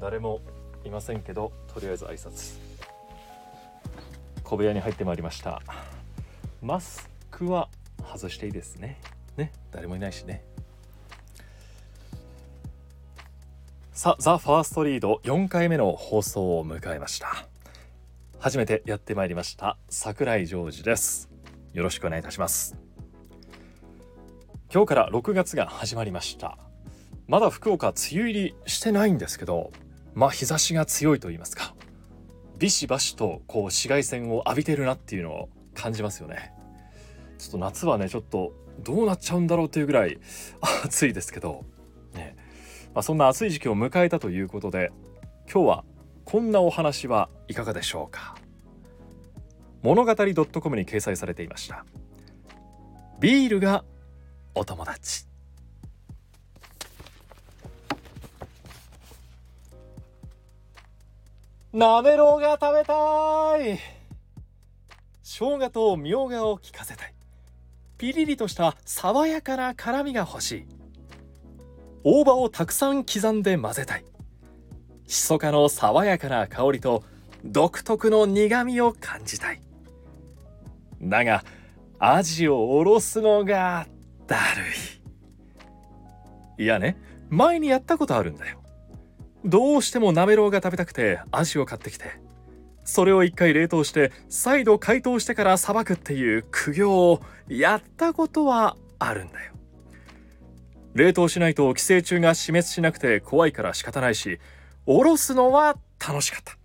誰もいませんけどとりあえず挨拶。小部屋に入ってまいりました。マスクは外していいですね。ね誰もいないしね。さあザ・ファーストリード4回目の放送を迎えました。初めてやってまいりました桜井ジョージです。よろしくお願いいたします。今日から6月が始まりました。まだ福岡梅雨入りしてないんですけどまあ日差しが強いと言いますか。ビシバシとこう紫外線を浴びてるなっていうのを感じますよね。ちょっと夏はねちょっとどうなっちゃうんだろうというぐらい暑いですけど。ね。まあ、そんな暑い時期を迎えたということで今日はこんなお話はいかがでしょうか。物語 .com に掲載されていました。ビールがお友達。なめろうが食べたい。生姜とみょうがを効かせたい。ピリリとした爽やかな辛みが欲しい。大葉をたくさん刻んで混ぜたい。しそかの爽やかな香りと独特の苦みを感じたい。だがアジをおろすのがだるい。いやね前にやったことあるんだよ。どうしてもなめろうが食べたくてアジを買ってきて。それを一回冷凍して再度解凍してからさばくっていう苦行をやったことはあるんだよ。冷凍しないと寄生虫が死滅しなくて怖いから仕方ないしおろすのは楽しかった。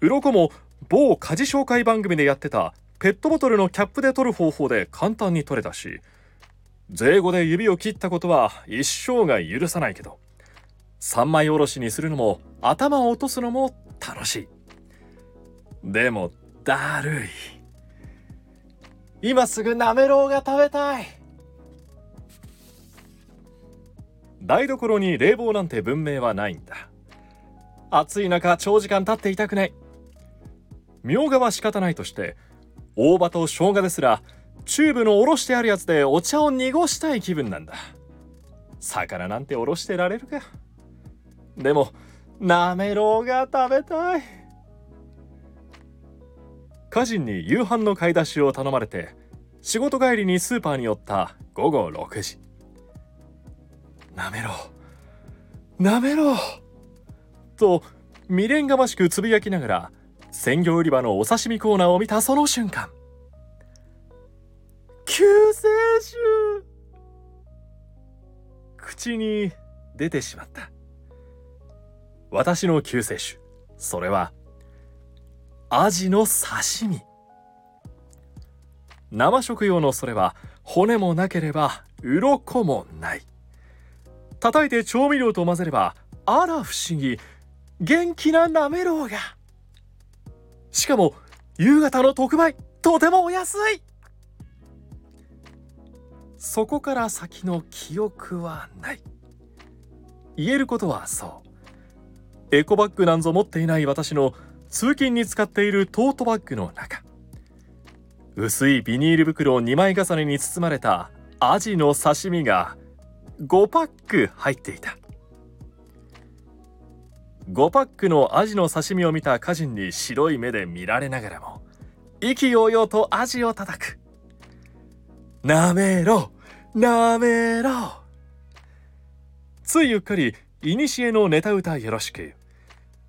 鱗も某家事紹介番組でやってたペットボトルのキャップで取る方法で簡単に取れたし税後で指を切ったことは一生が許さないけど。三枚おろしにするのも頭を落とすのも楽しい。でもだるい。今すぐなめろうが食べたい。台所に冷房なんて文明はないんだ。暑い中長時間立っていたくない。みょうがは仕方ないとして大葉と生姜ですらチューブのおろしてあるやつでお茶を濁したい気分なんだ。魚なんておろしてられるか。でもなめろうが食べたい。家人に夕飯の買い出しを頼まれて仕事帰りにスーパーに寄った午後6時。なめろうなめろうと未練がましくつぶやきながら鮮魚売り場のお刺身コーナーを見たその瞬間。救世主！口に出てしまった。私の救世主。それはアジの刺身。生食用のそれは骨もなければ鱗もない。叩いて調味料と混ぜればあら不思議。元気ななめろうが。しかも夕方の特売。とてもお安い。そこから先の記憶はない。言えることはそう。エコバッグなんぞ持っていない私の通勤に使っているトートバッグの中。薄いビニール袋を2枚重ねに包まれたアジの刺身が5パック入っていた。5パックのアジの刺身を見た家人に白い目で見られながらも意気揚々とアジを叩く。なめろなめろ。ついうっかり古のネタ歌よろしく。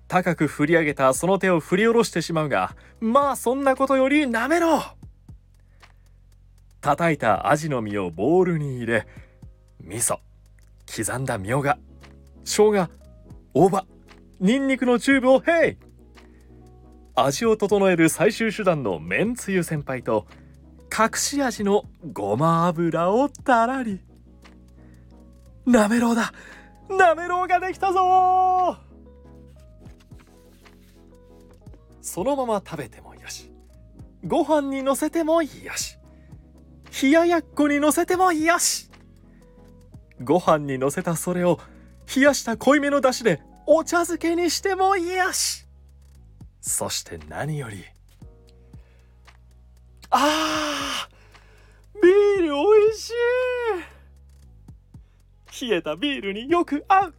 高く振り上げたその手を振り下ろしてしまうがまあそんなことよりなめろ。叩いたアジの身をボウルに入れ味噌刻んだみょうが生姜大葉ニンニクのチューブをヘイ。味を整える最終手段のめんつゆ先輩と隠し味のごま油をたらり。なめろうだなめろうができたぞそのまま食べてもよし。ご飯にのせてもよし。冷ややっこにのせてもよし。ご飯にのせたそれを冷やした濃いめの出汁でお茶漬けにしてもよし。そして何よりあービールおいしい。冷えたビールによく合う。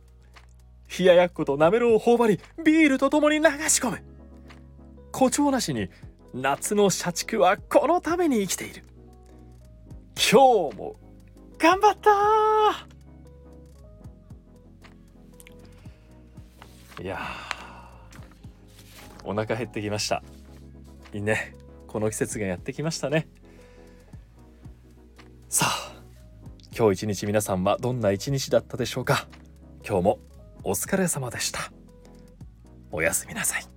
冷ややっことなめろうを頬張りビールとともに流し込む。誇張なしに夏の社畜はこのために生きている。今日も頑張ったいやお腹減ってきました。いいね。この季節がやってきましたね。さあ今日一日皆さんはどんな一日だったでしょうか。今日もお疲れ様でした。おやすみなさい。